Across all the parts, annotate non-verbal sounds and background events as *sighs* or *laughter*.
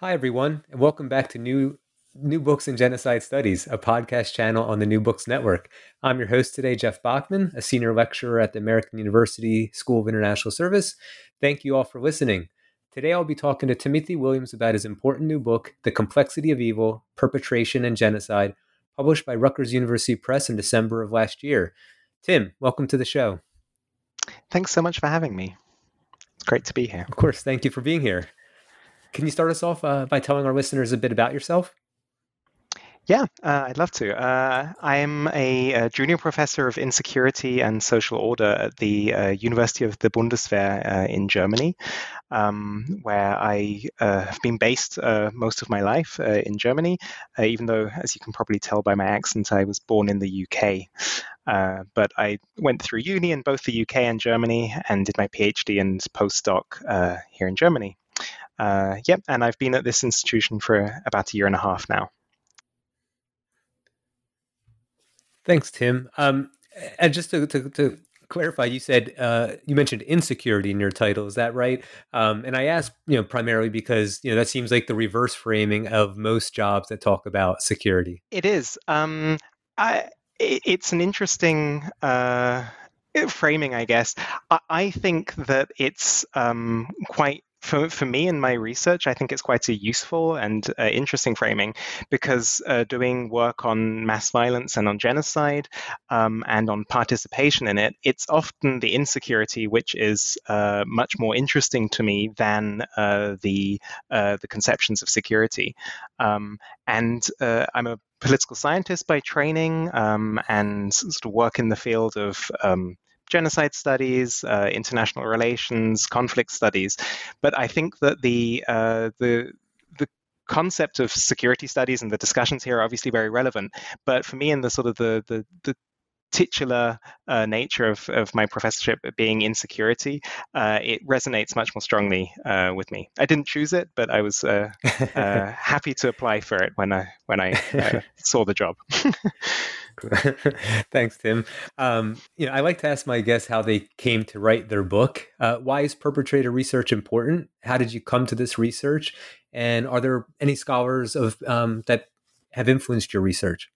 Hi, everyone, and welcome back to New New Books in Genocide Studies, a podcast channel on the New Books Network. I'm your host today, Jeff Bachman, a senior lecturer at the American University School of International Service. Thank you all for listening. Today, I'll be talking to Timothy Williams about his important new book, The Complexity of Evil Perpetration and Genocide, published by Rutgers University Press in December of last year. Tim, welcome to the show. Thanks so much for having me. It's great to be here. Of course, thank you for being here. Can you start us off uh, by telling our listeners a bit about yourself? Yeah, uh, I'd love to. Uh, I'm a, a, junior professor of insecurity and social order at the uh, University of the Bundeswehr uh, in Germany, um, where I uh, have been based uh, most of my life in Germany, even though, as you can probably tell by my accent, I was born in the UK. but I went through uni in both the UK and Germany and did my PhD and postdoc here in Germany. Uh, yep, and I've been at this institution for about a year and a half now. Thanks, Tim. Um, and just to, to, to, clarify, you said uh, you mentioned insecurity in your title. Is that right? Um, and I ask, you know, primarily because you know that seems like the reverse framing of most jobs that talk about security. It is. Um, I, it's an interesting. Uh, framing, I guess. I, I think that it's um, quite for, for me in my research, I think it's quite a useful and uh, interesting framing because uh, doing work on mass violence and on genocide um, and on participation in it, it's often the insecurity which is uh, much more interesting to me than uh, the uh, the conceptions of security. Um, and uh, I'm a political scientist by training um, and sort of work in the field of um, genocide studies, uh, international relations, conflict studies. But I think that the uh, the the concept of security studies and the discussions here are obviously very relevant. But for me, in the sort of the the, the titular uh, nature of, of my professorship being insecurity, uh, it resonates much more strongly uh, with me. I didn't choose it, but I was uh, uh, *laughs* happy to apply for it when I when I uh, *laughs* saw the job. *laughs* *laughs* Thanks, Tim. Um, you know, I like to ask my guests how they came to write their book. Uh, why is perpetrator research important? How did you come to this research? And are there any scholars of um, that have influenced your research?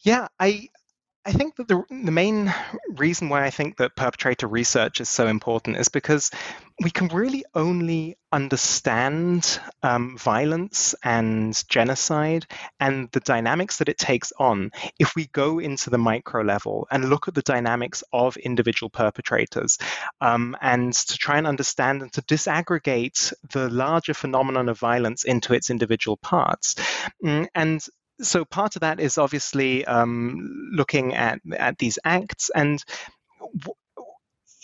Yeah, I I think that the, the main reason why I think that perpetrator research is so important is because we can really only understand um, violence and genocide and the dynamics that it takes on if we go into the micro level and look at the dynamics of individual perpetrators um, and to try and understand and to disaggregate the larger phenomenon of violence into its individual parts. Mm, and so part of that is obviously um, looking at at these acts and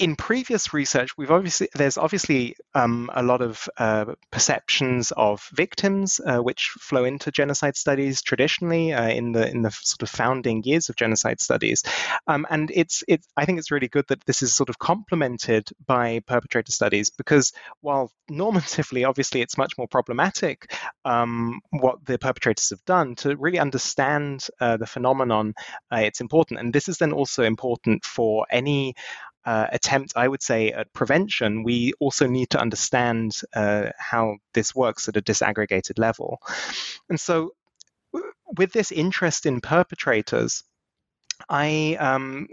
in previous research, we've obviously there's obviously um, a lot of uh, perceptions of victims uh, which flow into genocide studies traditionally uh, in the in the sort of founding years of genocide studies, um, and it's it I think it's really good that this is sort of complemented by perpetrator studies because while normatively obviously it's much more problematic um, what the perpetrators have done to really understand uh, the phenomenon, uh, it's important, and this is then also important for any uh, attempt, I would say, at prevention, we also need to understand uh, how this works at a disaggregated level. And so, with this interest in perpetrators, I um,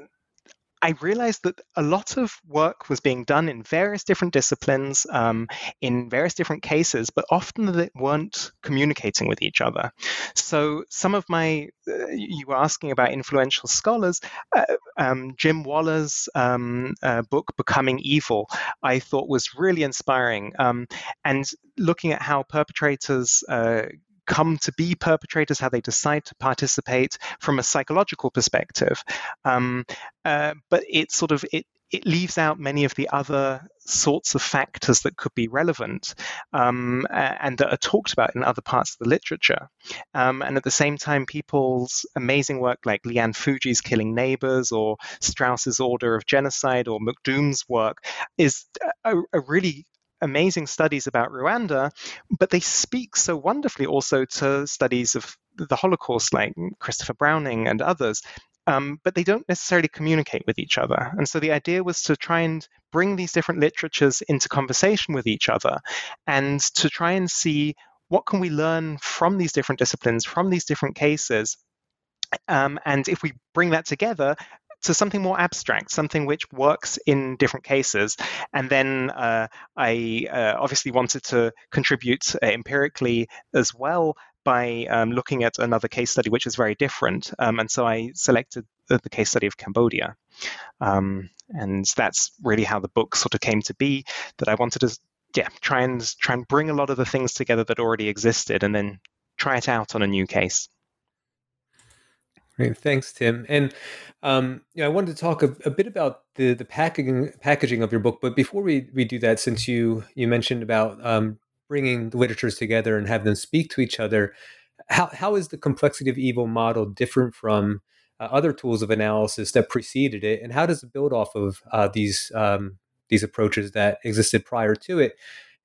I realized that a lot of work was being done in various different disciplines, um, in various different cases, but often they weren't communicating with each other. So, some of my, uh, you were asking about influential scholars, uh, um, Jim Waller's um, uh, book, Becoming Evil, I thought was really inspiring. Um, and looking at how perpetrators uh, come to be perpetrators, how they decide to participate from a psychological perspective. Um, uh, but it sort of it it leaves out many of the other sorts of factors that could be relevant um, and that are talked about in other parts of the literature. Um, and at the same time, people's amazing work like Lee Ann Fujii's Killing Neighbors or Straus's Order of Genocide or McDoom's work is a, a really amazing studies about Rwanda, but they speak so wonderfully also to studies of the Holocaust, like Christopher Browning and others. Um, but they don't necessarily communicate with each other. And so the idea was to try and bring these different literatures into conversation with each other and to try and see what can we learn from these different disciplines, from these different cases. Um, and if we bring that together, to something more abstract, something which works in different cases. And then uh, I uh, obviously wanted to contribute uh, empirically as well by um, looking at another case study which is very different. Um, and so I selected the, the, case study of Cambodia. Um, and that's really how the book sort of came to be that I wanted to yeah, try and try and bring a lot of the things together that already existed and then try it out on a new case. Great, thanks, Tim. And um, you know, I wanted to talk a, a, bit about the the packaging packaging of your book. But before we, we do that, since you you mentioned about um, bringing the literatures together and have them speak to each other, how how is the complexity of evil model different from uh, other tools of analysis that preceded it, and how does it build off of uh, these um, these approaches that existed prior to it?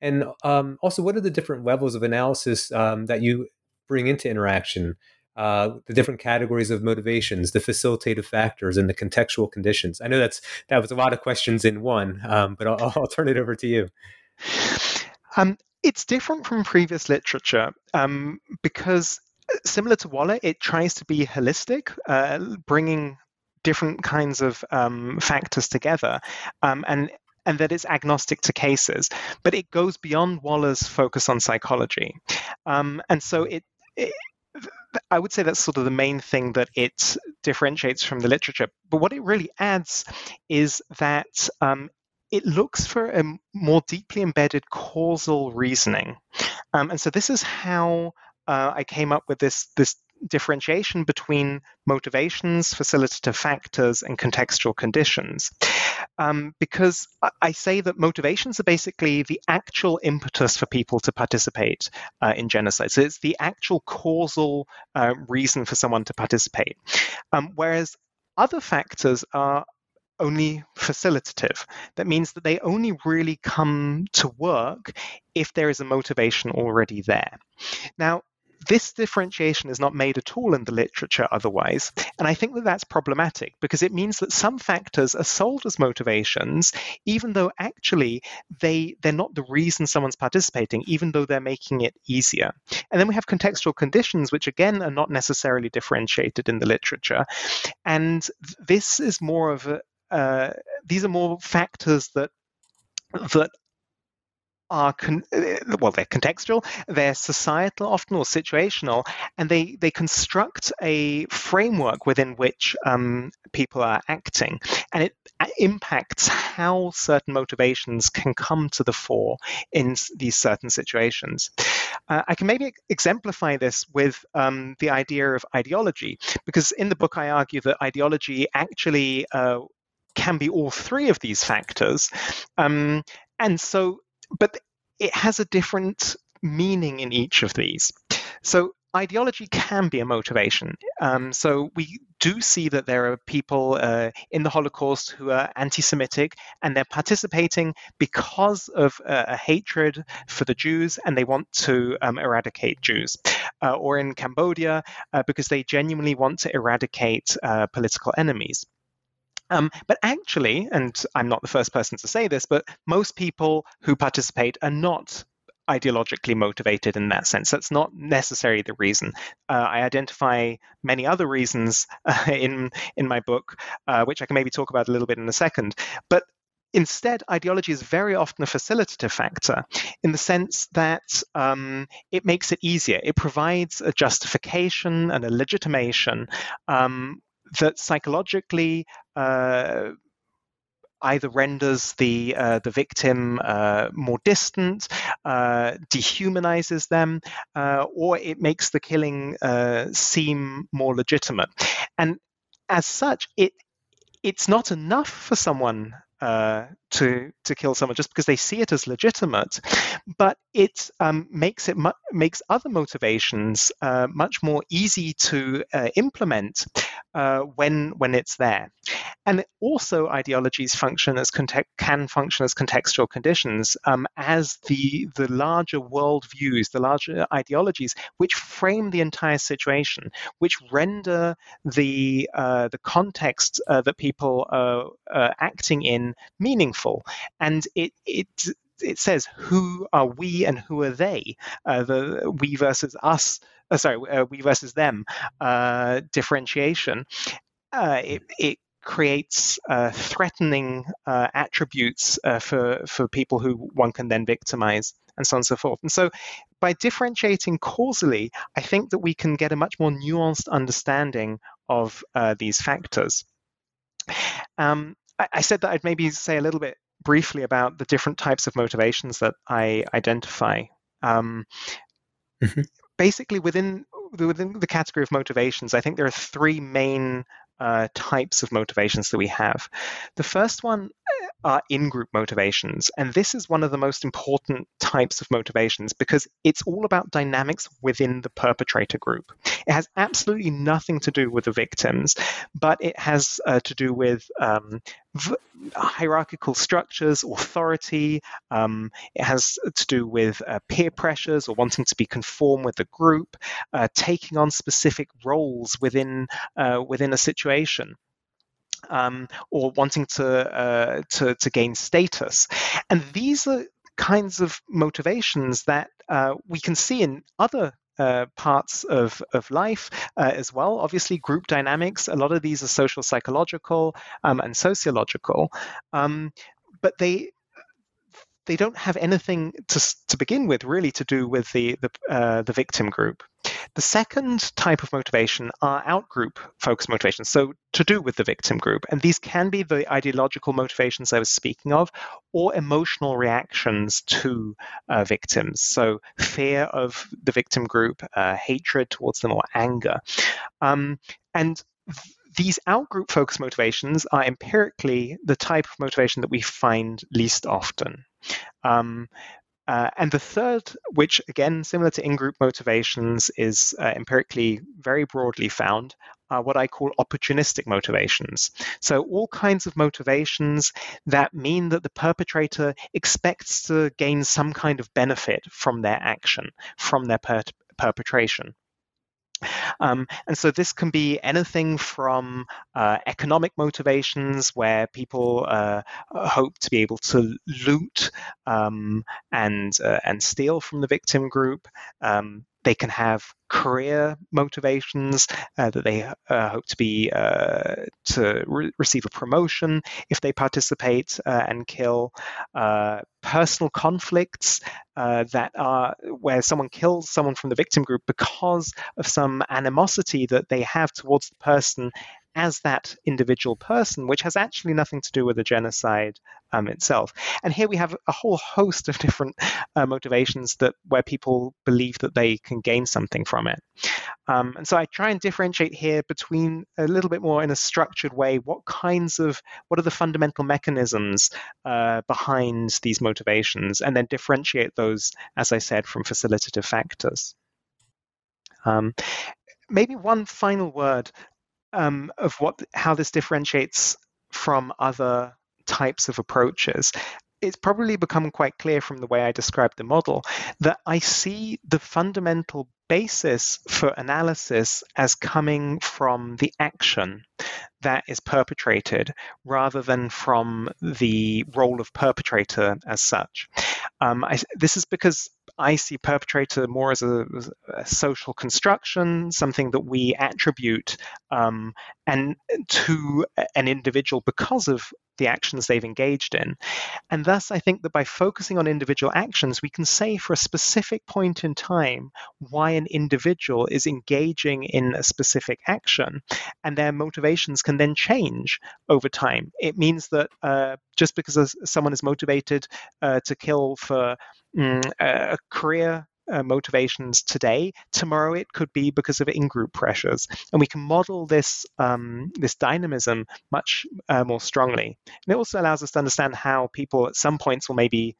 And um, also, what are the different levels of analysis um, that you bring into interaction? Uh, the different categories of motivations, the facilitative factors, and the contextual conditions. I know that's that was a lot of questions in one, um, but I'll, *laughs* I'll, turn it over to you. Um, it's different from previous literature um, because, uh, similar to Waller, it tries to be holistic, uh, bringing different kinds of um, factors together, um, and and that it's agnostic to cases, but it goes beyond Waller's focus on psychology, um, and so it, it I would say that's sort of the main thing that it differentiates from the literature. But what it really adds is that um, it looks for a more deeply embedded causal reasoning. Um, and so this is how uh, I came up with this this differentiation between motivations, facilitative factors, and contextual conditions. Um, because I say that motivations are basically the actual impetus for people to participate uh, in genocide. So it's the actual causal uh, reason for someone to participate. Um, whereas other factors are only facilitative. That means that they only really come to work if there is a motivation already there. Now, this differentiation is not made at all in the literature otherwise. And I think that that's problematic because it means that some factors are sold as motivations, even though actually they, they're not the reason someone's participating, even though they're making it easier. And then we have contextual conditions, which again are not necessarily differentiated in the literature. And this is more of a, uh, these are more factors that that are con- uh, well they're contextual they're societal often or situational and they they construct a framework within which um, people are acting. And it uh, impacts how certain motivations can come to the fore in these certain situations. Uh, i can maybe exemplify this with um, the idea of ideology because in the book i argue that ideology actually uh, can be all three of these factors. Um, and so but it has a different meaning in each of these. So ideology can be a motivation. Um, so we do see that there are people uh, in the Holocaust who are anti-Semitic, and they're participating because of uh, a hatred for the Jews, and they want to um, eradicate Jews. Uh, or in Cambodia, uh, because they genuinely want to eradicate uh, political enemies. Um, but actually, and I'm not the first person to say this, but most people who participate are not ideologically motivated in that sense. That's not necessarily the reason. Uh, I identify many other reasons uh, in in my book, uh, which I can maybe talk about a little bit in a second. But Instead, ideology is very often a facilitative factor in the sense that um, it makes it easier. It provides a justification and a legitimation um, that psychologically uh, either renders the uh, the victim uh, more distant, uh, dehumanizes them, uh, or it makes the killing uh, seem more legitimate. And as such, it it's not enough for someone uh, to to kill someone just because they see it as legitimate, but it um, makes it mu- makes other motivations uh, much more easy to uh, implement uh, when when it's there. And also, ideologies function as can function as contextual conditions um, as the the larger world views, the larger ideologies, which frame the entire situation, which render the uh, the context uh, that people are acting in meaningful, and it it it says who are we and who are they, uh, the we versus us. Uh, sorry, uh, we versus them uh, differentiation. Uh, it, it creates uh, threatening attributes for for people who one can then victimize and so on and so forth. And so by differentiating causally, I think that we can get a much more nuanced understanding of these factors. Um, I, I, said that I'd maybe say a little bit briefly about the different types of motivations that I identify. Um, mm-hmm. Basically, within within the category of motivations, I think there are three main uh, types of motivations that we have. The first one are in group motivations. And this is one of the most important types of motivations because it's all about dynamics within the perpetrator group. It has absolutely nothing to do with the victims, but it has uh, to do with um, v- hierarchical structures, authority. Um, it has to do with uh, peer pressures or wanting to be conform with the group, uh, taking on specific roles within uh, within a situation um, or wanting to, uh, to, to gain status. And these are kinds of motivations that uh, we can see in other uh, parts of, of life uh, as well. Obviously, group dynamics, a lot of these are social psychological um, and sociological, um, but they they don't have anything to, to begin with really to do with the the, uh, the victim group. The second type of motivation are outgroup focused motivations, so to do with the victim group. And these can be the ideological motivations I was speaking of, or emotional reactions to uh, victims. So fear of the victim group, uh, hatred towards them, or anger. Um, and th- these outgroup focused motivations are empirically the type of motivation that we find least often. Um, uh, and the third, which again, similar to in group motivations, is uh, empirically very broadly found, are what I call opportunistic motivations. So, all kinds of motivations that mean that the perpetrator expects to gain some kind of benefit from their action, from their per- perpetration. Um, and so this can be anything from uh, economic motivations, where people uh, hope to be able to loot um, and uh, and steal from the victim group. Um, they can have career motivations uh, that they uh, hope to be uh, to re- receive a promotion if they participate uh, and kill. Uh, personal conflicts that are where someone kills someone from the victim group because of some animosity that they have towards the person as that individual person, which has actually nothing to do with the genocide um, itself. And here we have a whole host of *laughs* different uh, motivations that where people believe that they can gain something from it. Um, and so I try and differentiate here between a little bit more in a structured way what kinds of what are the fundamental mechanisms uh, behind these motivations, and then differentiate those, as I said, from facilitative factors. Um, maybe one final word um, of what how this differentiates from other types of approaches it's probably become quite clear from the way I described the model that I see the fundamental basis for analysis as coming from the action that is perpetrated rather than from the role of perpetrator as such. Um, I, this is because I see perpetrator more as a, a social construction, something that we attribute um, and to an individual because of the actions they've engaged in. And thus, I think that by focusing on individual actions, we can say for a specific point in time why an individual is engaging in a specific action, and their motivations can then change over time. It means that uh, just because someone is motivated uh, to kill for mm, a career uh, motivations today. Tomorrow it could be because of in-group pressures, and we can model this um, this dynamism much uh, more strongly. And it also allows us to understand how people at some points will maybe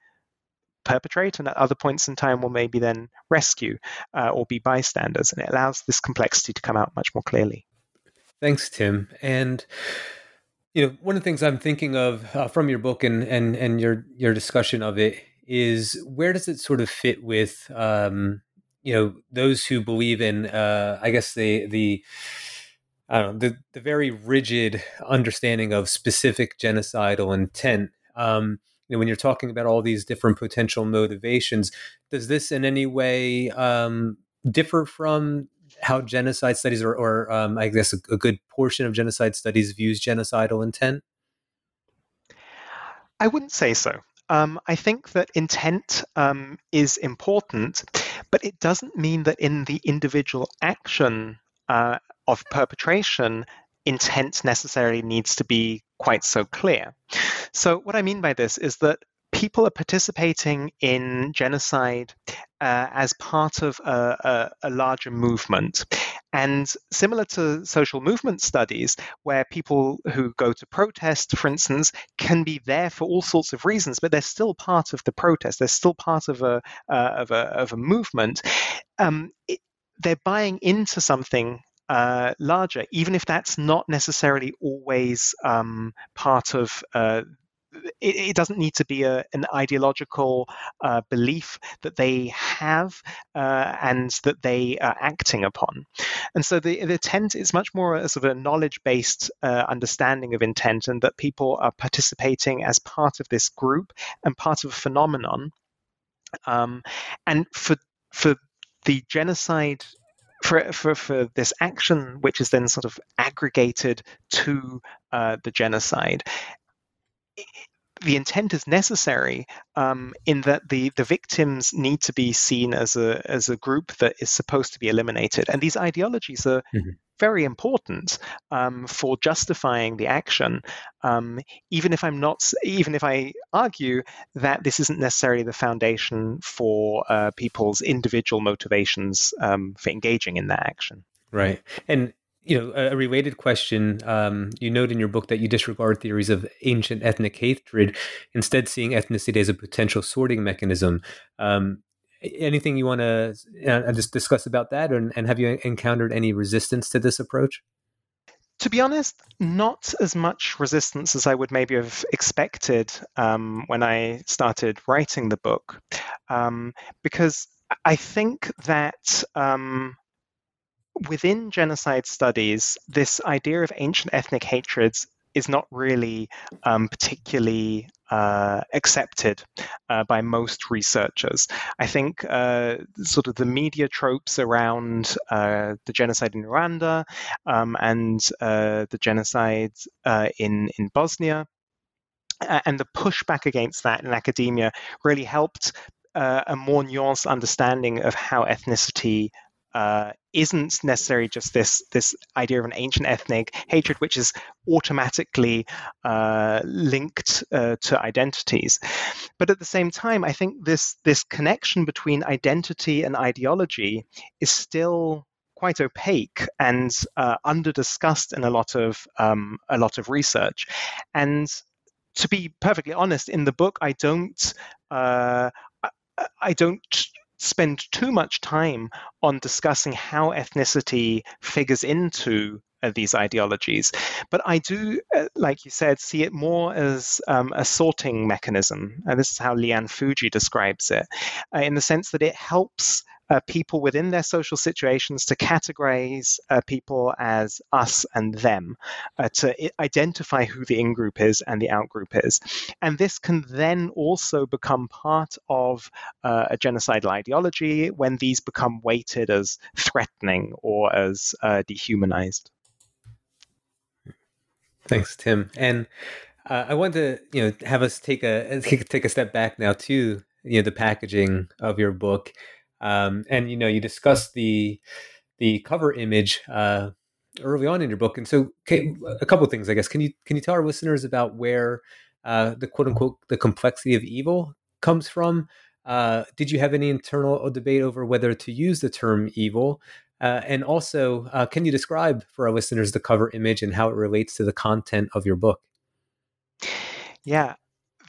perpetrate and at other points in time will maybe then rescue uh, or be bystanders and it allows this complexity to come out much more clearly thanks tim and you know one of the things i'm thinking of uh, from your book and and and your your discussion of it is where does it sort of fit with um, you know those who believe in uh, I guess the the I don't know the the very rigid understanding of specific genocidal intent. Um, you know, when you're talking about all these different potential motivations, does this in any way um, differ from how genocide studies, or, or um, I guess a, a good portion of genocide studies, views genocidal intent? I wouldn't say so. Um, I think that intent um, is important, but it doesn't mean that in the individual action uh, of perpetration, intent necessarily needs to be quite so clear. So, what I mean by this is that people are participating in genocide uh, as part of a, a, a, larger movement. And similar to social movement studies, where people who go to protest, for instance, can be there for all sorts of reasons, but they're still part of the protest, they're still part of a, uh, of a, of a movement, um, it, they're buying into something uh, larger, even if that's not necessarily always um, part of uh, it, it, doesn't need to be a, an ideological uh, belief that they have uh, and that they are acting upon. And so the, the intent is much more a sort of a knowledge based uh, understanding of intent and that people are participating as part of this group and part of a phenomenon. Um, and for, for the genocide for, for, for this action, which is then sort of aggregated to uh, the genocide, the intent is necessary um, in that the, the victims need to be seen as a as a group that is supposed to be eliminated, and these ideologies are mm-hmm. very important um, for justifying the action. Um, even if I'm not, even if I argue that this isn't necessarily the foundation for uh, people's individual motivations um, for engaging in that action. Right, and you know, a related question. Um, you note in your book that you disregard theories of ancient ethnic hatred, instead seeing ethnicity as a potential sorting mechanism. Um, anything you want to uh, just discuss about that, and, and have you encountered any resistance to this approach? To be honest, not as much resistance as I would maybe have expected um, when I started writing the book, um, because I think that um, within genocide studies, this idea of ancient ethnic hatreds is not really um, particularly uh, accepted uh, by most researchers. I think uh, sort of the media tropes around uh, the genocide in Rwanda um, and uh, the genocide uh, in in Bosnia. And the pushback against that in academia really helped a more nuanced understanding of how ethnicity uh, isn't necessarily just this this idea of an ancient ethnic hatred, which is automatically uh, linked uh, to identities. But at the same time, I think this this connection between identity and ideology is still quite opaque and uh, under discussed in a lot of um, a lot of research, and to be perfectly honest, in the book, I don't. Uh, I don't spend too much time on discussing how ethnicity figures into uh, these ideologies. But I do, uh, like you said, see it more as um, a sorting mechanism. And this is how Lee Ann Fujii describes it, uh, in the sense that it helps uh, people within their social situations to categorize uh, people as us and them, uh, to identify who the in group is and the out group is. And this can then also become part of uh, a genocidal ideology when these become weighted as threatening or as uh, dehumanized. Thanks, Tim. And uh, I want to, you know, have us take a take a step back now to you know the packaging of your book um, and you know, you discuss the the cover image uh, early on in your book, and so okay, a couple of things, I guess. Can you can you tell our listeners about where uh, the quote unquote the complexity of evil comes from? Uh, did you have any internal debate over whether to use the term evil? Uh, and also, uh, can you describe for our listeners the cover image and how it relates to the content of your book? Yeah,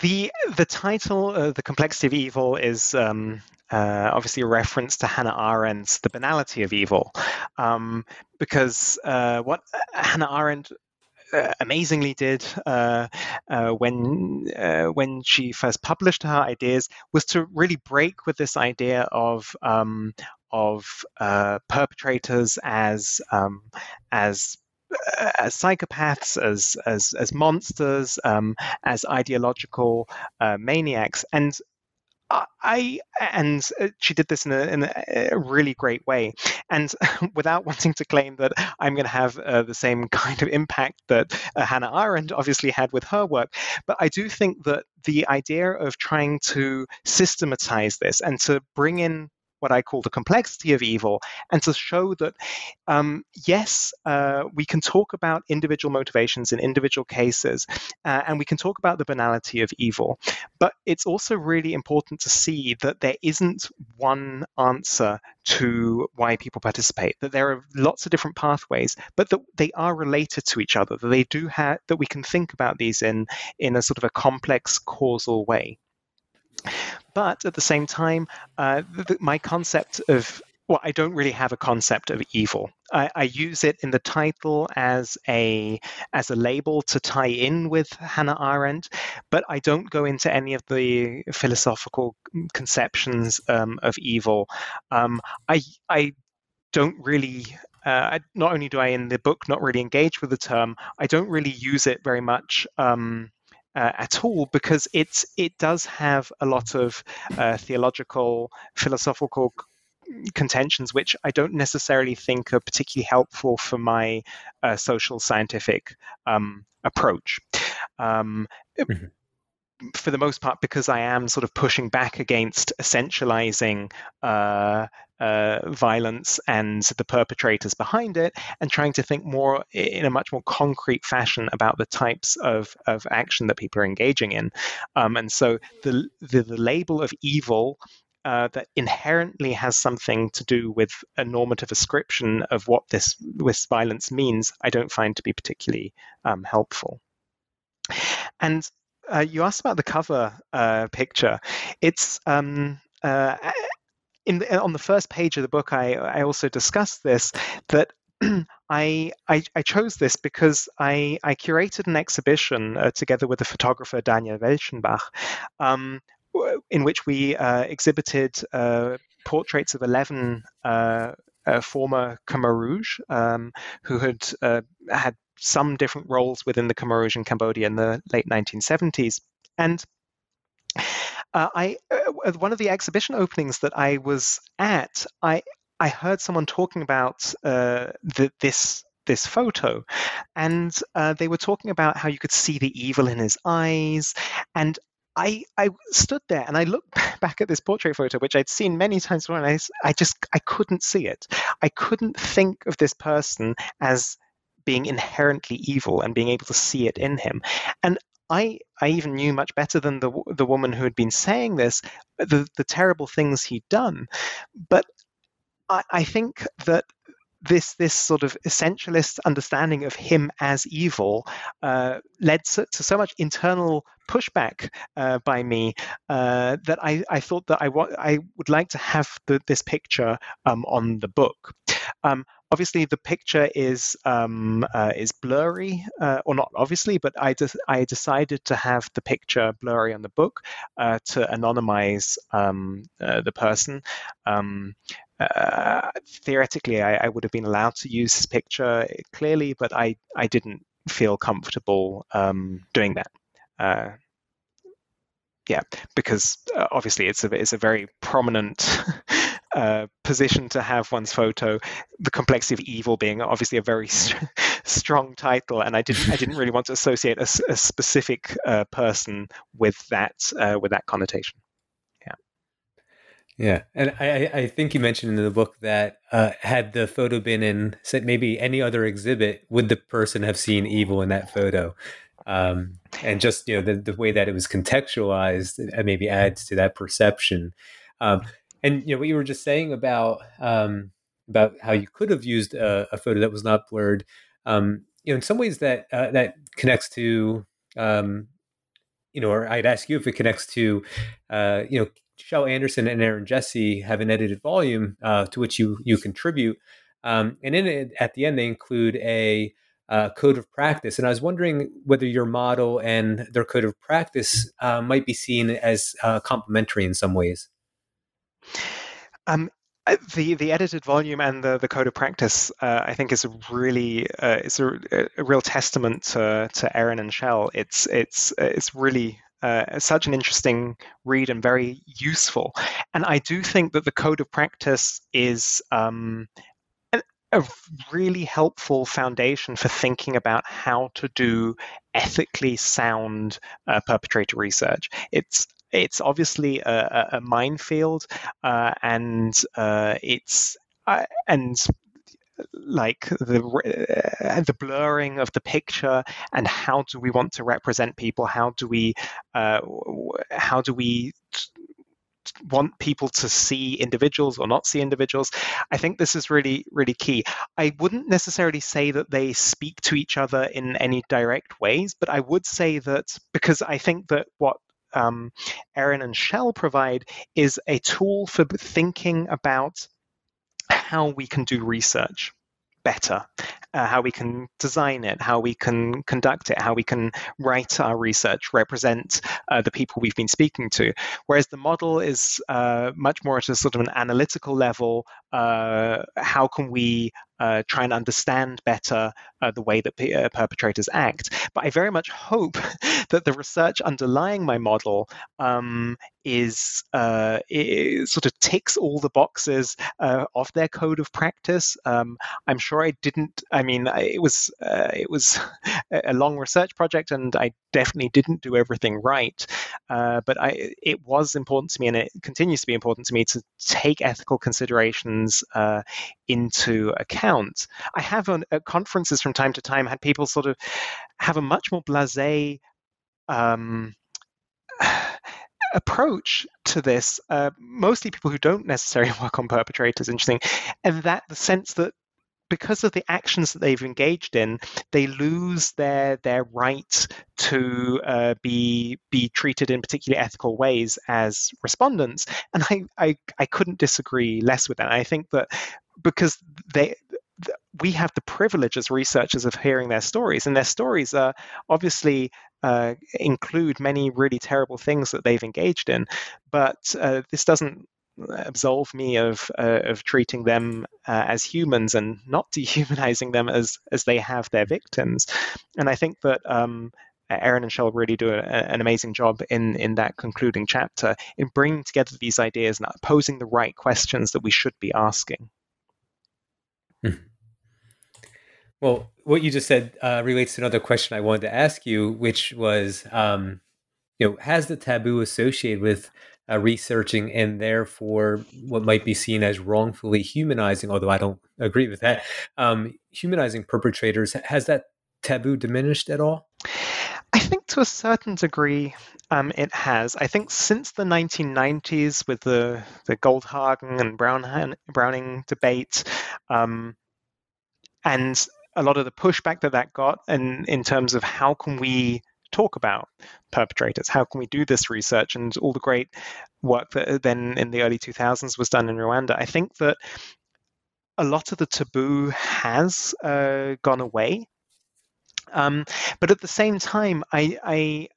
the the title, uh, "The Complexity of Evil," is um, uh, obviously a reference to Hannah Arendt's "The Banality of Evil," um, because uh, what Hannah Arendt uh, amazingly did uh, uh, when uh, when she first published her ideas was to really break with this idea of um, of uh, perpetrators as um, as as psychopaths, as as as monsters, um, as ideological uh, maniacs, and I and uh, she did this in a, in a, really great way, and *laughs* without wanting to claim that I'm going to have uh, the same *laughs* kind of impact that uh, Hannah Arendt obviously had with her work, but I do think that the idea of trying to systematize this and to bring in what I call the complexity of evil, and to show that, um, yes, uh, we can talk about individual motivations in individual cases, uh, and we can talk about the banality of evil, but it's also really important to see that there isn't one answer to why people participate, that there are lots of different pathways, but that they are related to each other, that they do have, that we can think about these in, in a sort of a complex causal way. But at the same time, uh, the, my concept of well, I don't really have a concept of evil. I, I, use it in the title as a as a label to tie in with Hannah Arendt, but I don't go into any of the philosophical conceptions um, of evil. Um, I I don't really. Uh, not only do I in the book not really engage with the term, I don't really use it very much. Um, uh, at all because it's it does have a lot of uh, theological, philosophical contentions which I don't necessarily think are particularly helpful for my uh, social scientific um, approach. Um, mm-hmm for the most part, because I am sort of pushing back against essentializing uh, uh, violence and the perpetrators behind it, and trying to think more in a much more concrete fashion about the types of, of action that people are engaging in. Um, and so the, the, the label of evil uh, that inherently has something to do with a normative ascription of what this, this violence means, I don't find to be particularly um, helpful. And uh, you asked about the cover uh, picture. It's um, uh, in the, on the first page of the book. I I also discussed this that. *clears throat* I, I, I chose this because I I curated an exhibition uh, together with the photographer Daniel Welschenbach, um, in which we uh, exhibited uh, portraits of eleven former Khmer Rouge um, who had had some different roles within the Khmer Rouge in Cambodia in the late 1970s. And uh, I, uh, one of the exhibition openings that I was at, I I heard someone talking about uh, the, this this photo, and uh, they were talking about how you could see the evil in his eyes, and I I stood there and I looked *laughs* back at this portrait photo, which I'd seen many times before, and I, I just I couldn't see it. I couldn't think of this person as being inherently evil and being able to see it in him. And I, I even knew much better than the the woman who had been saying this the, the terrible things he'd done. But I, I think that this this sort of essentialist understanding of him as evil uh, led to, to, so much internal pushback uh, by me uh, that I, I thought that I, wa- I would like to have the, this picture um, on the book. Um, obviously the picture is um, uh, is blurry, uh, or not obviously, but I de- I decided to have the picture blurry on the book uh, to anonymize um, uh, the person. Um, uh, theoretically, I, I, would have been allowed to use this picture clearly, but I I didn't feel comfortable um, doing that uh, yeah, because uh, obviously it's a it's a very prominent *laughs* uh, position to have one's photo. The complexity of evil being obviously a very st- *laughs* strong title, and I didn't I didn't really want to associate a, a specific uh, person with that uh, with that connotation. Yeah, yeah, and I I think you mentioned in the book that uh, had the photo been in maybe any other exhibit, would the person have seen evil in that photo? um, and just you know the, the way that it was contextualized uh, maybe adds to that perception. Um, and you know what you were just saying about um, about how you could have used a, a photo that was not blurred. Um, you know, in some ways that uh, that connects to um, you know, or I'd ask you if it connects to uh, you know Kjell Anderson and Erin Jessee have an edited volume uh, to which you you contribute, um, and in it at the end they include a uh, code of practice. And I was wondering whether your model and their code of practice uh, might be seen as uh, complementary in some ways. Um, uh, the the edited volume and the, the code of practice, uh, I think, is a really uh, it's a, a, real testament to, to Erin and Kjell. It's it's it's really uh, such an interesting read and very useful. And I do think that the code of practice is um, a really helpful foundation for thinking about how to do ethically sound uh, perpetrator research. It's it's obviously a, a minefield, uh, and uh, it's uh, and like the uh, the blurring of the picture and how do we want to represent people how do we uh, how do we want people to see individuals or not see individuals. I think this is really, really key. I wouldn't necessarily say that they speak to each other in any direct ways, but I would say that because I think that what um, Erin and Kjell provide is a tool for thinking about how we can do research better, uh, how we can design it, how we can conduct it, how we can write our research, represent uh, the people we've been speaking to. Whereas the model is uh, much more at a sort of an analytical level. Uh, how can we uh, try and understand better uh, the way that p- perpetrators act? But I very much hope *laughs* that the research underlying my model um, is, uh, sort of ticks all the boxes uh, of their code of practice. Um, I'm sure I didn't. I mean, it was uh, it was *laughs* a long research project, and I definitely didn't do everything right. Uh, but I, it was important to me, and it continues to be important to me to take ethical considerations uh, into account. I have on at conferences from time to time had people sort of have a much more blasé. Um, *sighs* approach to this, uh, mostly people who don't necessarily *laughs* work on perpetrators, interesting, and that the sense that because of the actions that they've engaged in, they lose their their right to uh, be be treated in particularly ethical ways as respondents. And I, I I couldn't disagree less with that. I think that because they we have the privilege as researchers of hearing their stories, and their stories are obviously uh, include many really terrible things that they've engaged in. But uh, this doesn't absolve me of uh, of treating them uh, as humans and not *laughs* dehumanizing them as as they have their victims. And I think that um, Erin and Kjell really do a, an amazing job in in that concluding chapter in bringing together these ideas and posing the right questions that we should be asking. Hmm. Well, what you just said uh, relates to another question I wanted to ask you, which was, um, you know, has the taboo associated with uh, researching and therefore what might be seen as wrongfully humanizing, although I don't agree with that, um, humanizing perpetrators, has that taboo diminished at all? I think to a certain degree um, it has. I think since the 1990s with the, the Goldhagen and Brown, Browning debate, um, and a lot of the pushback that that got and in terms of how can we talk about perpetrators? How can we do this research? And all the great work that then in the early 2000s was done in rwanda. I think that a lot of the taboo has uh, gone away. Um, but at the same time I, I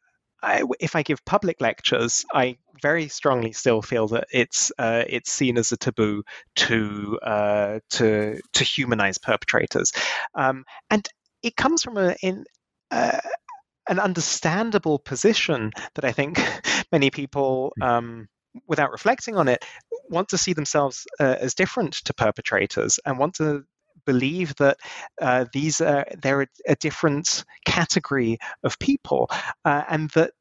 I, if I give public lectures, I very strongly still feel that it's uh, it's seen as a taboo to uh, to to humanize perpetrators, um, and it comes from a in. Uh, an understandable position that I think *laughs* many people, hmm. um, without reflecting on it, want to see themselves uh, as different to perpetrators and want to believe that uh, these are they're a, a, different category of people, uh, and that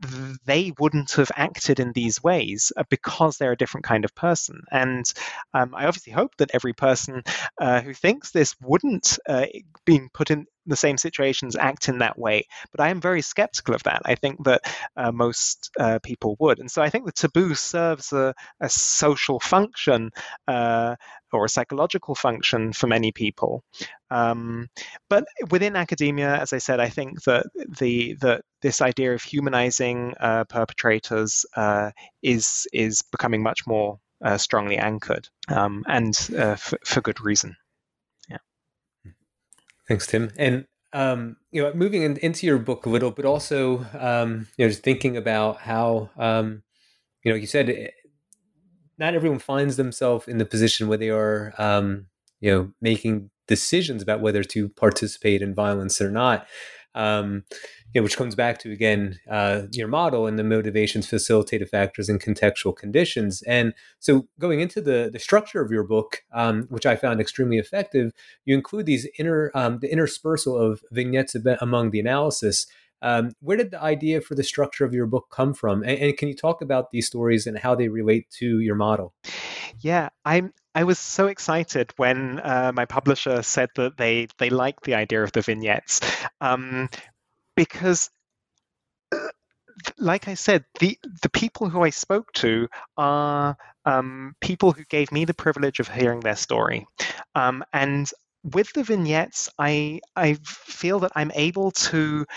they wouldn't have acted in these ways uh, because they're a different kind of person. And um, I obviously hope that every person uh, who thinks this wouldn't uh, being put in the same situations act in that way. But I am very skeptical of that. I think that uh, most uh, people would. And so I think the taboo serves a, a social function uh, or a psychological function for many people. Um, but within academia, as I said, I think that the that this idea of humanizing uh, perpetrators uh, is is becoming much more uh, strongly anchored, um, and for good reason. Thanks, Tim. And um, you know, moving in, into your book a little, but also um, you know, just thinking about how um, you know, you said eh, not everyone finds themselves in the position where they are, um, you know, making decisions about whether to participate in violence or not. Um, you know, which comes back to again uh, your model and the motivations, facilitative factors, and contextual conditions. And so, going into the the structure of your book, um, which I found extremely effective, you include these inner um, the interspersal of vignettes among the analysis. Um, where did the idea for the structure of your book come from? And, and, can you talk about these stories and how they relate to your model? Yeah, I'm. I was so excited when uh, my publisher said that they they liked the idea of the vignettes. Um, because like I said, the the people who I spoke to are um, people who gave me the privilege of hearing their story, um, and with the vignettes, I I feel that I'm able to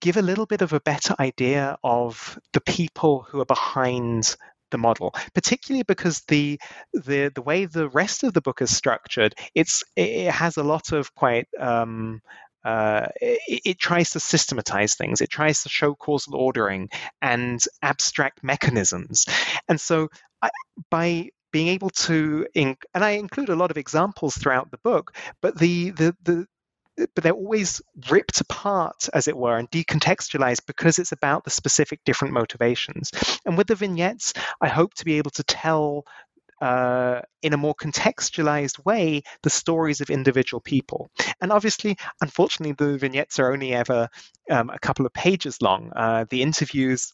give a little bit of a better idea of the people who are behind the model, particularly because the the the way the rest of the book is structured, it's it has a lot of quite um, uh, it, it, tries to systematize things. It tries to show causal ordering and abstract mechanisms. And so, I, by being able to, inc- and I include a lot of examples throughout the book, but the the the but they're always ripped apart, as it were, and decontextualized because it's about the specific different motivations. And with the vignettes, I hope to be able to tell uh, in a more contextualized way the stories of individual people. And obviously, unfortunately, the vignettes are only ever um, a couple of pages long. Uh, the interviews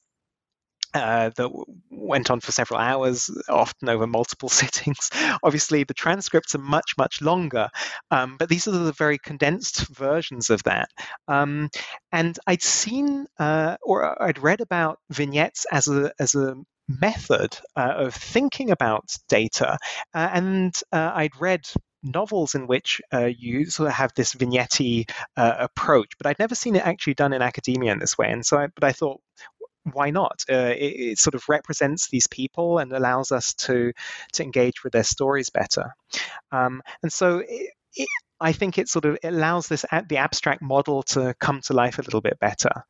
uh, that went on for several hours, often over multiple *laughs* sittings. Obviously, the transcripts are much, much longer, um, but these are the very condensed versions of that. Um, and I'd seen uh, or I'd read about vignettes as a as a method uh, of thinking about data. Uh, and uh, I'd read novels in which uh, you sort of have this vignette uh, approach, but I'd never seen it actually done in academia in this way. And so, I, but I thought, why not? Uh, it, it, sort of represents these people and allows us to to engage with their stories better. Um, and so, it, it, I think it sort of allows this the abstract model to come to life a little bit better.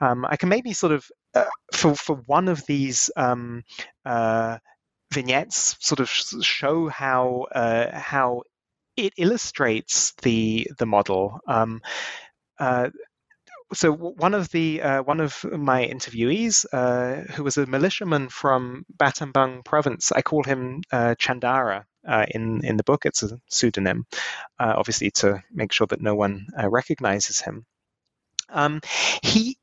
Um, I can maybe sort of uh, for for one of these um, uh, vignettes sort of show how uh, how it illustrates the the model. Um, uh, so one of the uh, one of my interviewees, uh, who was a militiaman from Battambang province, I call him uh, Chandara uh, in in the book. It's a pseudonym, uh, obviously to make sure that no one uh, recognizes him. Um, he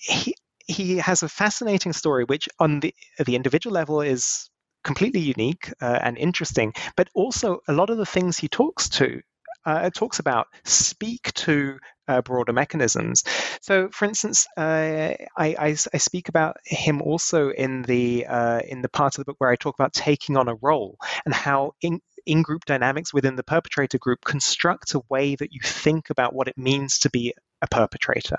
he he has a fascinating story, which on the the individual level is completely unique and interesting, but also a lot of the things he talks to uh, talks about speak to uh, broader mechanisms. So, for instance, uh, I, I, I, speak about him also in the uh, in the part of the book where I talk about taking on a role and how in in group dynamics within the perpetrator group construct a way that you think about what it means to be a perpetrator.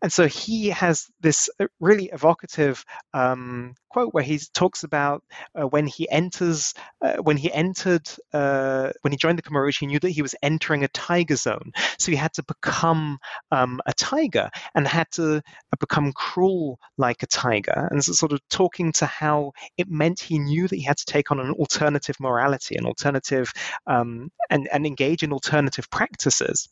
And so he has this uh, really evocative um, quote where he talks about uh, when he enters, uh, when he entered, uh, when he joined the Rouge, he knew that he was entering a tiger zone. So he had to become um, a tiger and had to uh, become cruel like a tiger. And so sort of talking to how it meant he knew that he had to take on an alternative morality, an alternative, um, and, and engage in alternative practices.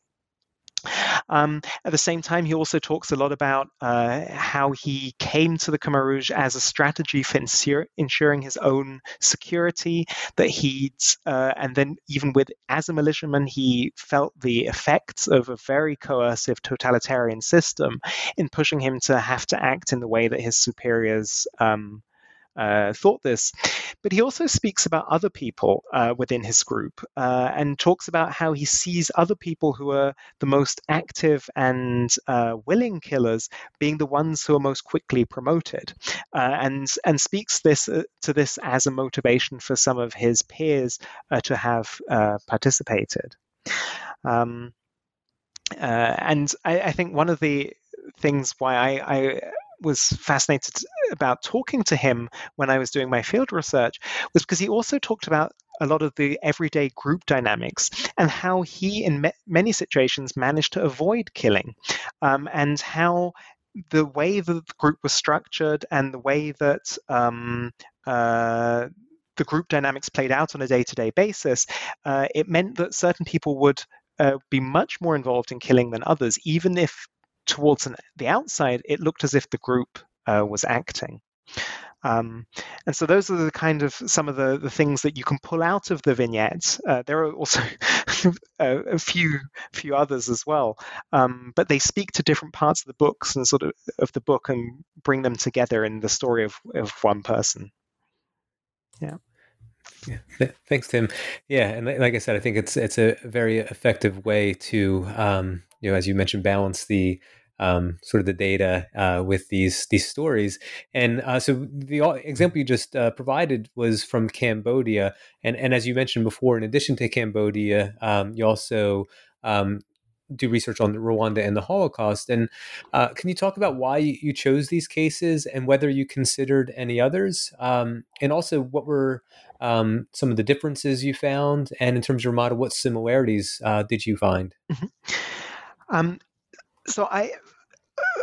Um, at the same time, he also talks a lot about uh, how he came to the Khmer Rouge as a strategy for insur- ensuring his own security. That he, uh, and then even with as a militiaman, he felt the effects of a very coercive totalitarian system in pushing him to have to act in the way that his superiors um, uh, thought this. But he also speaks about other people uh, within his group uh, and talks about how he sees other people who are the most active and uh, willing killers being the ones who are most quickly promoted, uh, and and speaks this to this as a motivation for some of his peers to have participated. Um, uh, and I, I, think one of the things why I, I, was fascinated about talking to him when I was doing my field research was because he also talked about a lot of the everyday group dynamics and how he, in many situations, managed to avoid killing, um, and how the way that the group was structured and the way that um, uh, the group dynamics played out on a day-to-day basis, uh, it meant that certain people would uh, be much more involved in killing than others, even if towards an, the outside it looked as if the group uh, was acting. Um, and so those are the kind of some of the, the things that you can pull out of the vignettes. Uh, there are also *laughs* a, a, few few others as well, um, but they speak to different parts of the books and sort of of the book and bring them together in the story of, of one person. Yeah. Yeah. Thanks, Tim. Yeah, and like I said, I think it's it's a very effective way to, um, you know, as you mentioned, balance the um, sort of the data uh, with these these stories. And uh, so the example you just uh, provided was from Cambodia, and and as you mentioned before, in addition to Cambodia, um, you also um, do research on Rwanda and the Holocaust. And uh, can you talk about why you chose these cases and whether you considered any others? Um, and also, what were um, some of the differences you found? And in terms of your model, what similarities uh, did you find? Mm-hmm. Um, so, I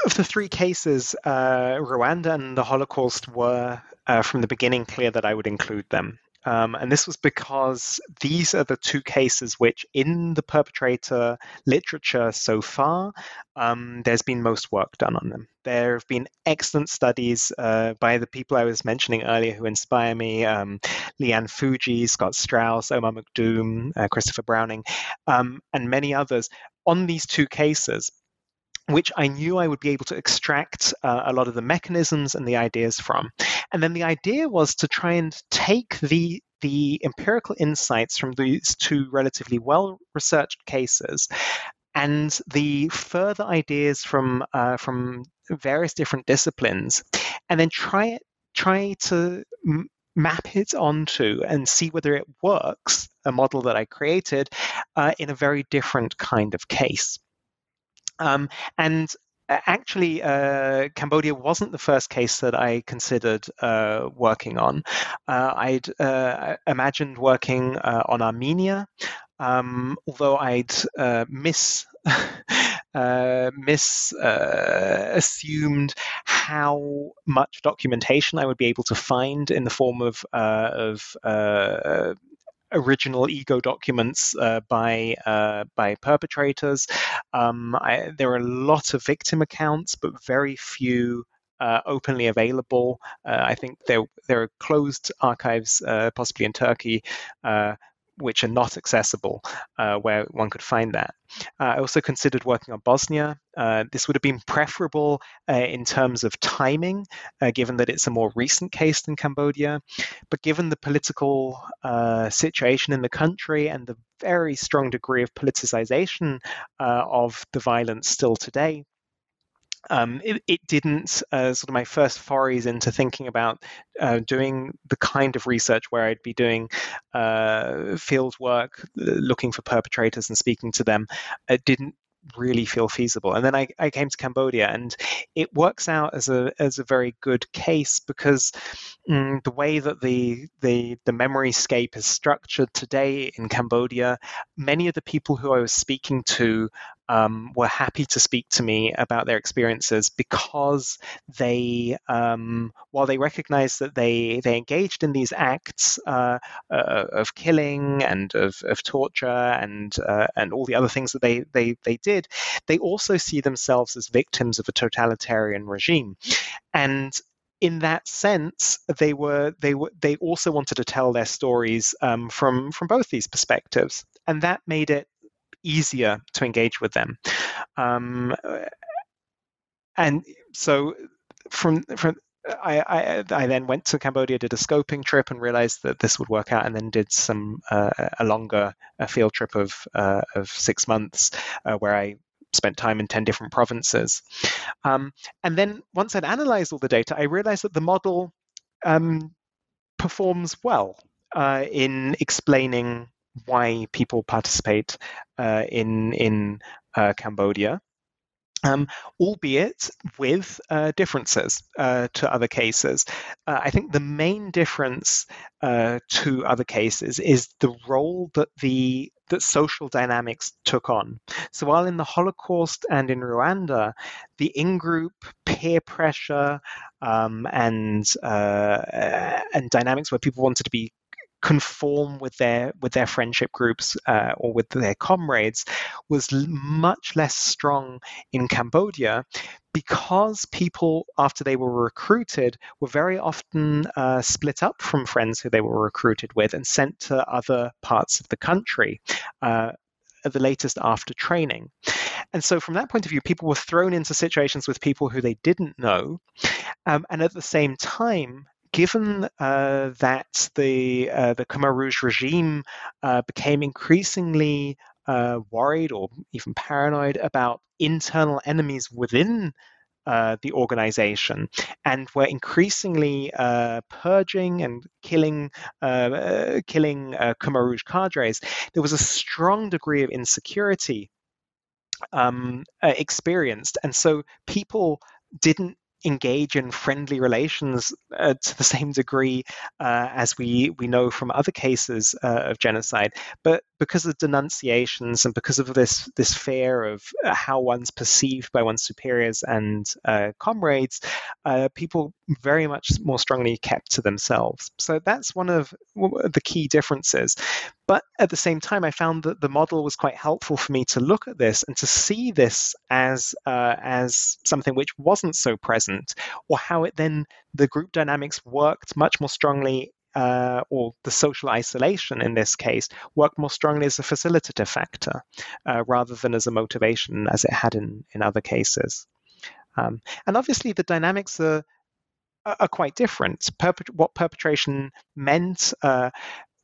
of the three cases, uh, Rwanda and the Holocaust were uh, from the beginning clear that I would include them. Um, and this was because these are the two cases which, in the perpetrator literature so far, um, there's been most work done on them. There have been excellent studies uh, by the people I was mentioning earlier who inspire me um, Lee Ann Fujii, Scott Straus, Omar McDoom, uh, Christopher Browning, um, and many others on these two cases which I knew I would be able to extract uh, a lot of the mechanisms and the ideas from. And then the idea was to try and take the the empirical insights from these two relatively well researched cases and the further ideas from uh, from various different disciplines and then try try to m- map it onto and see whether it works a model that i created uh, in a very different kind of case um, and actually, uh, Cambodia wasn't the first case that I considered uh, working on. Uh, I'd uh, imagined working uh, on Armenia, um, although I'd uh, miss. *laughs* miss assumed how much documentation I would be able to find in the form of of original ego documents uh, by uh, by perpetrators. Um, I, there are a lot of victim accounts, but very few uh, openly available. Uh, I think there there are closed archives, uh, possibly in Turkey, uh, which are not accessible uh, where one could find that. Uh, I also considered working on Bosnia. Uh, this would have been preferable uh, in terms of timing, uh, given that it's a more recent case than Cambodia. But given the political uh, situation in the country and the very strong degree of politicization of the violence still today, um, it, it, didn't uh, sort of my first forays into thinking about uh, doing the kind of research where I'd be doing uh, field work, looking for perpetrators and speaking to them. It didn't really feel feasible. And then I, I came to Cambodia, and it works out as a as a very good case because mm, the way that the the the memory scape is structured today in Cambodia, many of the people who I was speaking to um, were happy to speak to me about their experiences because they, um, while they recognized that they they engaged in these acts uh, uh, of killing and of, of torture and uh, and all the other things that they they they did, they also see themselves as victims of a totalitarian regime, and in that sense, they were they were they also wanted to tell their stories um, from from both these perspectives, and that made it easier to engage with them. Um, and so from from I, I, I then went to Cambodia, did a scoping trip, and realized that this would work out, and then did some uh, a longer a field trip of uh, of six months, uh, where I spent time in ten different provinces. Um, and then once I'd analyzed all the data, I realized that the model um, performs well uh, in explaining why people participate uh, in in uh, Cambodia um, albeit with uh, differences uh, to other cases. Uh, I think the main difference uh, to other cases is the role that the that social dynamics took on. So while in the Holocaust and in Rwanda, the in-group peer pressure um, and uh, and dynamics where people wanted to be conform with their with their friendship groups uh, or with their comrades was much less strong in Cambodia because people after they were recruited were very often uh, split up from friends who they were recruited with and sent to other parts of the country uh, at the latest after training. And so from that point of view people were thrown into situations with people who they didn't know um, and at the same time given uh, that the uh, the Khmer Rouge regime uh, became increasingly uh, worried or even paranoid about internal enemies within uh, the organization, and were increasingly uh, purging and killing killing Khmer Rouge cadres, there was a strong degree of insecurity um, experienced, and so people didn't engage in friendly relations uh, to the *laughs* same degree uh, as we we know from other cases uh, of genocide. But because of denunciations and because of this this fear of uh, how one's perceived by one's superiors and uh, comrades uh, people very much more strongly kept to themselves. So that's one of the key differences but at the same time, I found that the model was quite helpful for me to look at this and to see this as uh, as something which wasn't so present, or how it then the group dynamics worked much more strongly uh, or the social isolation in this case worked more strongly as a facilitative factor uh, rather than as a motivation as it had in, in other cases. Um, and obviously, the dynamics are, are quite different. Perpet- what perpetration meant uh,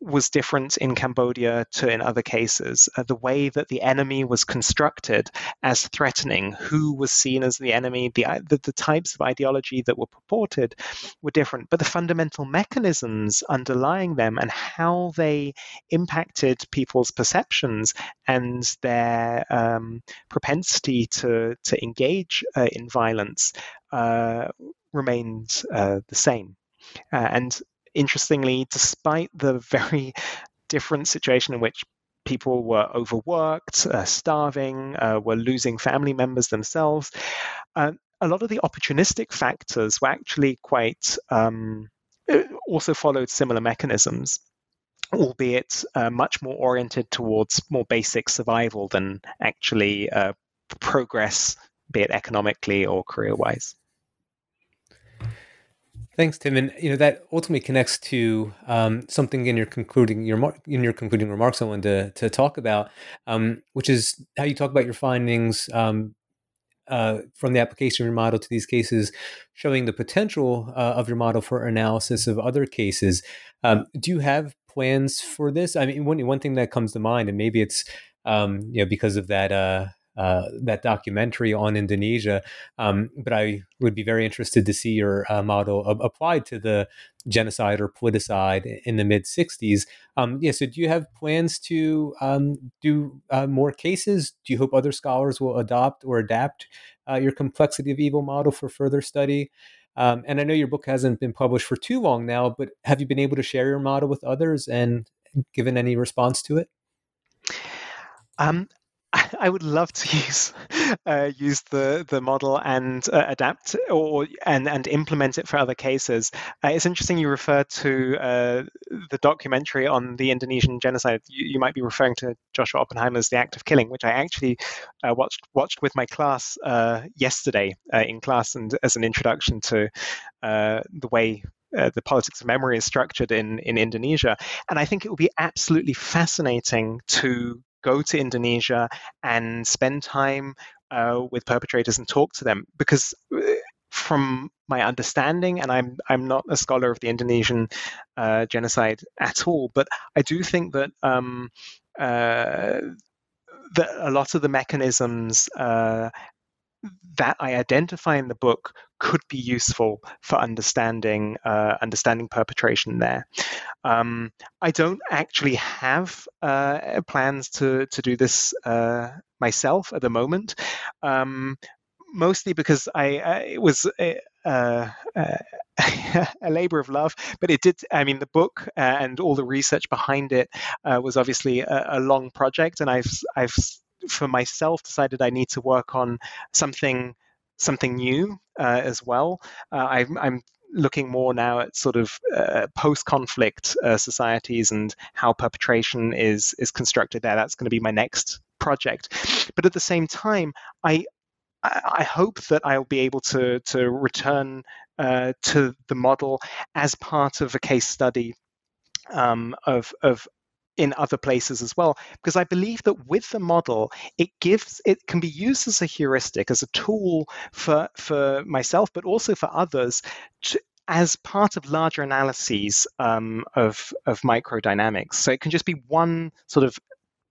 was different in Cambodia to in other cases. Uh, the way that the enemy was constructed as threatening, who was seen as the enemy, the, the, the types of ideology that were purported were different. But the fundamental mechanisms underlying them and how they impacted people's perceptions and their um, propensity to, to engage uh, in violence uh, remained uh, the same. Uh, and interestingly, despite the *laughs* very different situation in which people were overworked, uh, starving, uh, were losing family members themselves, uh, a lot of the opportunistic factors were actually quite um, uh, also followed similar mechanisms albeit uh, much more oriented towards more basic survival than actually uh, progress, be it economically or career wise. Thanks, Tim. And you know that ultimately connects to um, something in your concluding your in your concluding remarks I wanted to, to talk about, um, which is how you talk about your findings um, uh, from the application of your model to these cases, showing the potential uh, of your model for analysis of other cases. Um, do you have plans for this? I mean, one one thing that comes to mind, and maybe it's um, you know because of that. Uh, uh, that documentary on Indonesia. Um, but I would be very interested to see your uh, model applied to the genocide or politicide in the mid 60s. Um, yeah, so do you have plans to um, do uh, more cases? Do you hope other scholars will adopt or adapt uh, your complexity of evil model for further study? Um, and I know your book hasn't been published for too long now, but have you been able to share your model with others and given any response to it? Um, *laughs* I would love to use uh, use the the model and uh, adapt or and and implement it for other cases. Uh, it's interesting you refer to uh, the documentary on the Indonesian genocide. You, you, might be referring to Joshua Oppenheimer's The Act of Killing, which I actually uh, watched watched with my class uh, yesterday in class and as an introduction to the way uh, the politics of memory is structured in, in Indonesia. And I think it would be absolutely fascinating to go to Indonesia and spend time uh, with perpetrators and talk to them because uh, from my understanding, and I'm I'm not a scholar of the Indonesian uh, genocide at all, but I do think that. Um, uh, that a lot of the mechanisms uh, that I identify in the book could be useful for understanding uh, understanding perpetration there. Um, I don't actually have uh, plans to to do this uh, myself at the moment, um, mostly because I, I it was. A, uh, uh, *laughs* a labor of love, but it did. I mean, the book uh, and all the research behind it was obviously a, a long project, and I've I've for myself decided I need to work on something something new uh, as well. Uh, I'm, I'm, looking more now at sort of uh, post-conflict uh, societies and how perpetration is is constructed there. That's going to be my next project. But at the same time, I I hope that I'll be able to to return uh, to the model as part of a case study um, of of in other places as well because i believe that with the model it gives it can be used as a heuristic as a tool for for myself but also for others to, as part of larger analyses um, of of microdynamics. So it can just be one sort of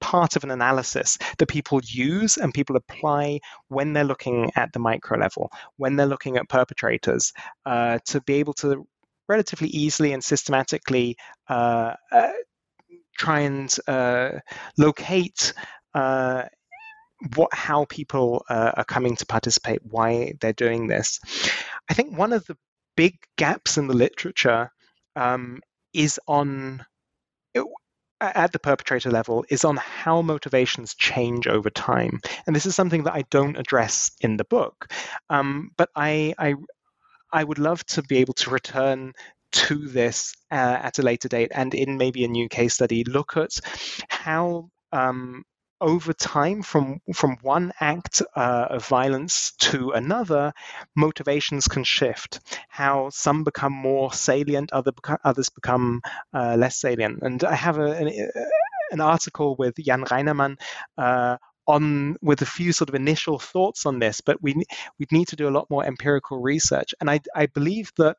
part of an analysis that people use and people apply when they're looking at the micro level when they're looking at perpetrators uh, to be able to relatively easily and systematically uh, uh, try and uh, locate uh, what how people uh, are coming to participate, why they're doing this. I think one of the big gaps in the literature um, is on at the perpetrator level is on how motivations change over time, and this is something that I don't address in the book. Um, but I, I I would love to be able to return to this uh, at a later date and in maybe a new case study look at how um, over time from from one act uh, of violence to another motivations can shift. How some become more salient other others become uh, less salient. And i have a, an, an, article with jan reinemann uh, on with a few sort of initial thoughts on this but we we need to do a lot more empirical research. And i i believe that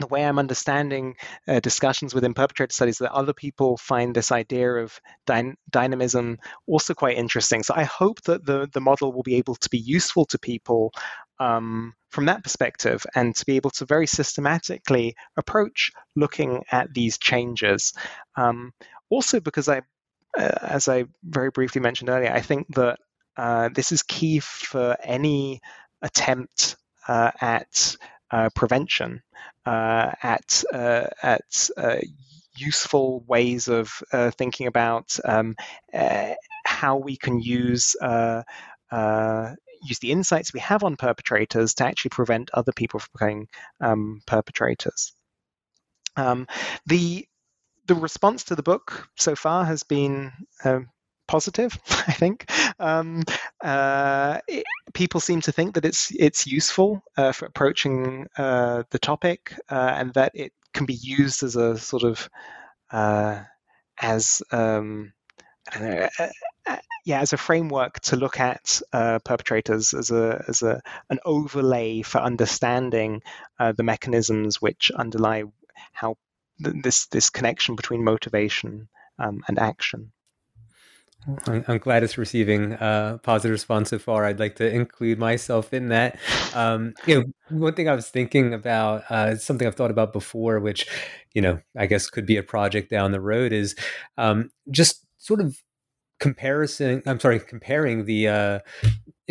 the way I'm understanding uh, discussions within perpetrator studies that other people find this idea of dy- dynamism also quite interesting. So I hope that the the model will be able to be useful to people um, from that perspective and to be able to very systematically approach looking at these changes. Um, also, because I, uh, as I very briefly mentioned earlier, I think that uh, this is key for any attempt uh, at prevention, uh, at uh, at useful ways of thinking about um, how we can use use the insights we have on perpetrators to actually prevent other people from becoming um, perpetrators. Um, the the response to the book so far has been uh, positive. *laughs* I think um, uh, it, people seem to think that it's it's useful uh, for approaching uh, the topic, uh, and that it can be used as a sort of uh, as um, know, uh, yeah, as a framework to look at perpetrators as a as a an overlay for understanding the mechanisms which underlie how th- this this connection between motivation um, and action. I'm glad it's receiving a positive response so far. I'd like to include myself in that. Um, you know, one thing I was thinking about, uh, something I've thought about before, which, you know, I guess could be a project down the road, is um, just sort of comparison. I'm sorry, comparing the uh,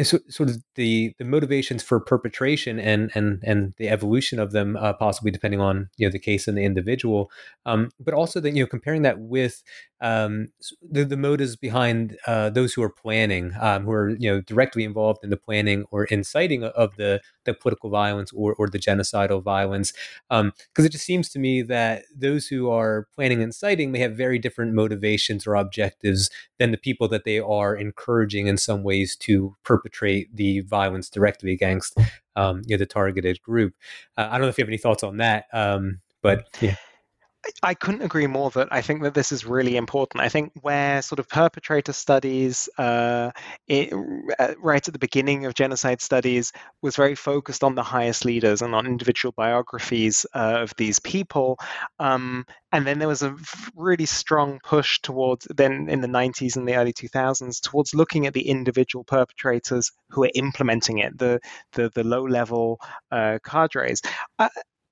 sort of the the motivations for perpetration and and and the evolution of them, uh, possibly depending on you know the case and the individual, um, but also that you know comparing that with um, the, the motives behind uh, those who are planning, um, who are you know directly involved in the planning or inciting of the the political violence or or the genocidal violence, because um, it just seems to me that those who are planning and inciting may have very different motivations or objectives than the people that they are encouraging in some ways to perpetrate the violence directly against um, you know, the targeted group. Uh, I don't know if you have any thoughts on that, um, but yeah. I couldn't agree more that I think that this is really important. I think where sort of perpetrator studies, uh, it, uh, right at the beginning of genocide studies, was very focused on the highest leaders and on individual biographies uh, of these people. Um, and then there was a really strong push towards, then in the 90s and the early 2000s, towards looking at the individual perpetrators who are implementing it, the, the, the low level uh, cadres.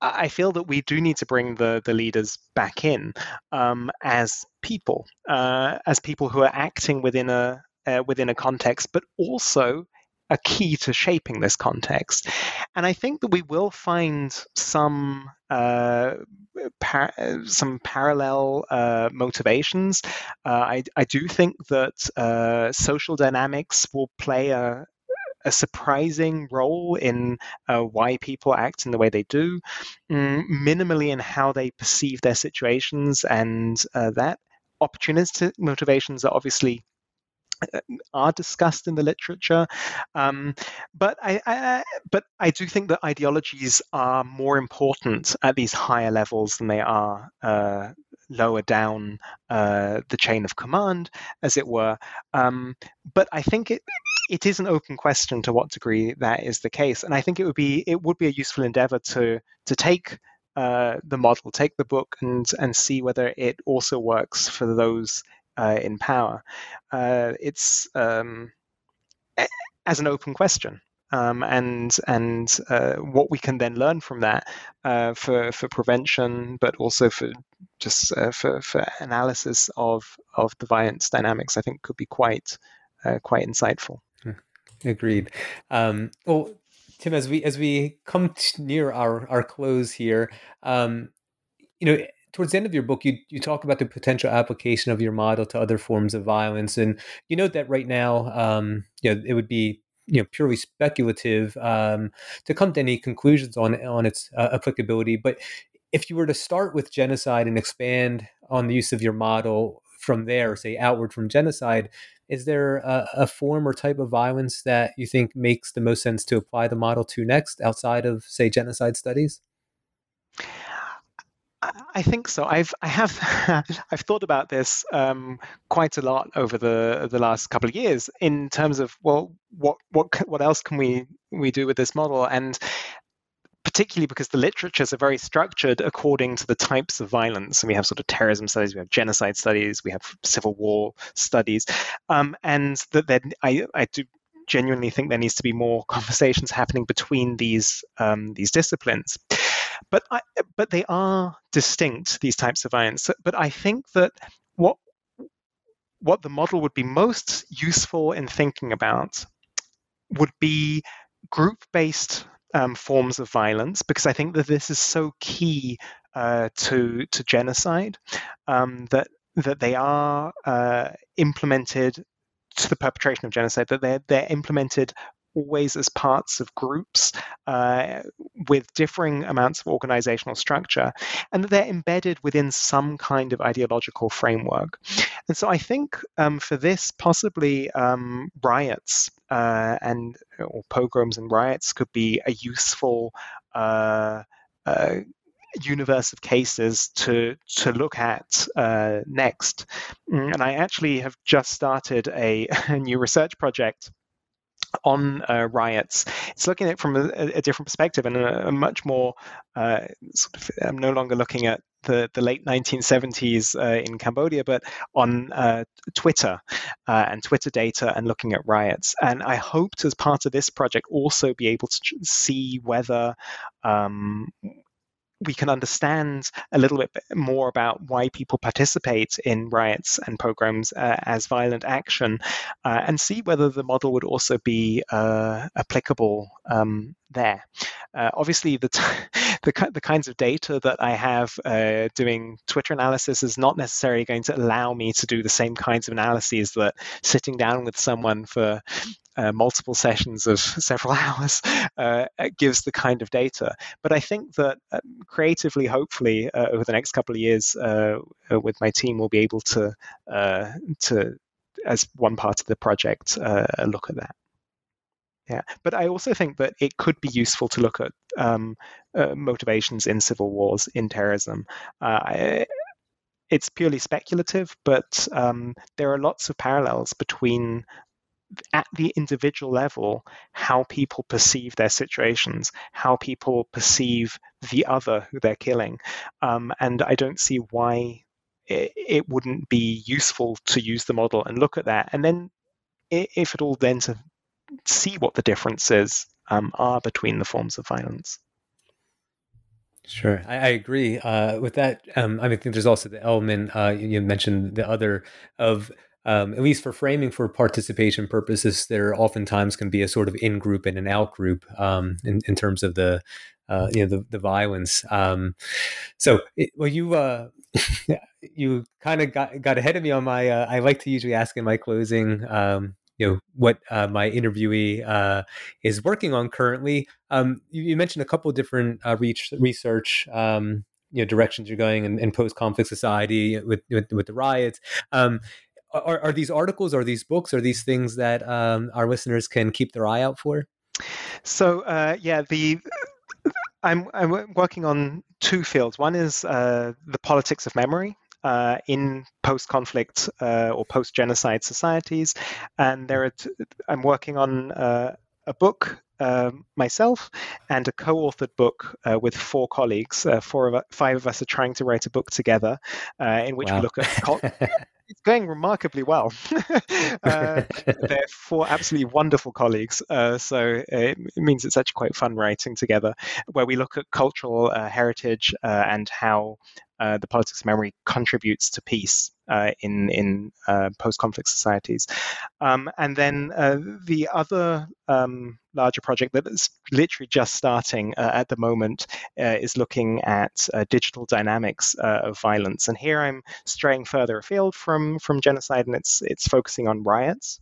I feel that we do need to bring the the leaders back in um, as people, uh, as people who are acting within a uh, within a context, but also a key to shaping this context. And I think that we will find some uh, par- some parallel uh, motivations. Uh, I, I do think that uh, social dynamics will play a, a surprising role in uh, why people act in the way they do, mm, minimally in how they perceive their situations, and uh, that opportunistic motivations are obviously uh, are discussed in the literature, um, but I, I, but I do think that ideologies are more important at these higher levels than they are uh, lower down uh, the chain of command, as it were. Um, but I think it it is an open question to what degree that is the case, and I think it would be it would be a useful endeavor to to take uh, the model, take the book, and and see whether it also works for those uh, in power. Uh, it's um, as an open question um, and and uh, what we can then learn from that uh, for for prevention, but also for just uh, for for analysis of of the violence dynamics, I think could be quite uh, quite insightful. Agreed. Um, well, Tim, as we as we come near our our close here, um, you know towards the end of your book, you, you talk about the potential application of your model to other forms of violence, and you note that right now, um, you know, it would be you know purely speculative um, to come to any conclusions on on its uh, applicability. But if you were to start with genocide and expand on the use of your model from there, say outward from genocide, is there a, a, form or type of violence that you think makes the most sense to apply the model to next outside of say genocide studies? I think so. I've I have *laughs* I've thought about this um, quite a lot over the the last couple of years in terms of well, what what what else can we we do with this model and particularly because the literatures are very structured according to the types of violence. And we have sort of terrorism studies, we have genocide studies, we have civil war studies, um, and that I I do genuinely think there needs to be more *laughs* conversations happening between these um, these disciplines. But I, but they are distinct these types of violence. But I think that what what the model would be most useful in thinking about would be group based um, forms of violence because I think that this is so key uh, to to genocide um, that that they are uh, implemented to the perpetration of genocide that they're they're implemented always as parts of groups uh, with differing amounts of organizational structure, and that they're embedded within some kind of ideological framework. And so I think um, for this, possibly um, riots uh, and or pogroms and riots could be a useful. Uh, uh universe of cases to to look at uh, next. Mm, and I actually have just started a, a *laughs* new research project on uh, riots. It's looking at it from a, a different perspective and a, a much more uh, sort of. I'm no longer looking at the, the late 1970s uh, in Cambodia, but on uh, Twitter uh, and Twitter data and looking at riots. And I hoped as part of this project also be able to see whether um, we can understand a little bit more about why people participate in riots and pogroms uh, as violent action uh, and see whether the model would also be uh, applicable um, there. Uh, obviously, the, *laughs* t- the, the kinds of data that I have uh, doing Twitter analysis is not necessarily going to allow me to do the same kinds of analyses that sitting down with someone for uh, multiple sessions of *laughs* several *laughs* hours uh, gives the kind of data. But I think that uh, creatively, hopefully, uh, over the next couple of years, uh, with my team, we'll be able to to as one part of the project look at that. Yeah, but I also think that it could be useful to look at um, uh, motivations in civil wars, in terrorism. Uh, it's purely speculative, but um, there are lots of parallels between at the individual level how people perceive their situations, how people perceive the other who they're killing. Um, and I don't see why it, it, wouldn't be useful to use the model and look at that. And then, if at all, then to see what the differences um, are between the forms of violence. Sure, I, I agree uh, with that. Um, I mean, I think there's also the element uh, you mentioned the other of um, at least for framing for participation purposes, there oftentimes can be a sort of in group and an out group um, in, in terms of the uh, you know the, the violence. Um, so, it, well, you uh, *laughs* you kind of got got ahead of me on my. Uh, I like to usually ask in my closing. You know what uh, my interviewee uh, is working on currently. Um, you, you, mentioned a couple different uh, research um, you know directions you're going in, in post conflict society with, with, with the riots. Um, are, are these articles, are these books, are these things that um, our listeners can keep their eye out for? So uh, yeah, the I'm I'm working on two fields. One is uh, the politics of memory, uh, in post-conflict uh, or post-genocide societies, and there t- I'm working on uh, a book uh, myself and a co-authored book uh, with four colleagues. Uh, four of five of us are trying to write a book together in which wow. we look at. *laughs* it's going remarkably well. *laughs* *laughs* uh, they're four absolutely wonderful colleagues, uh, so it means it's actually quite fun writing together, where we look at cultural uh, heritage and how uh, the politics of memory contributes to peace uh, in in uh, post-conflict societies. Um, and then uh, the other um, larger project that is literally just starting uh, at the moment is looking at digital dynamics of violence. And here I'm straying further afield from from genocide, and it's it's focusing on riots.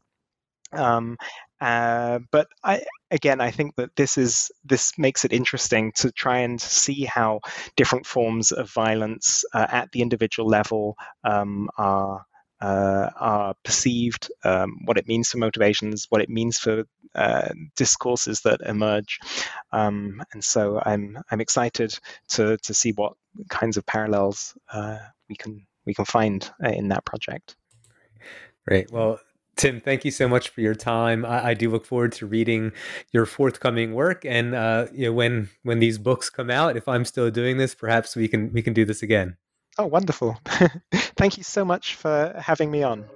Um, uh, but I, again, I think that this is this makes it interesting to try and see how different forms of violence uh, at the individual level um, are. Uh, are perceived, um, what it means for motivations, what it means for uh, discourses that emerge, um, and so I'm I'm excited to to see what kinds of parallels uh, we can we can find uh, in that project. Great. Well, Tim, thank you so much for your time. I, I, do look forward to reading your forthcoming work, and uh, you know when when these books come out, if I'm still doing this, perhaps we can we can do this again. Oh, wonderful! *laughs* thank you so much for having me on.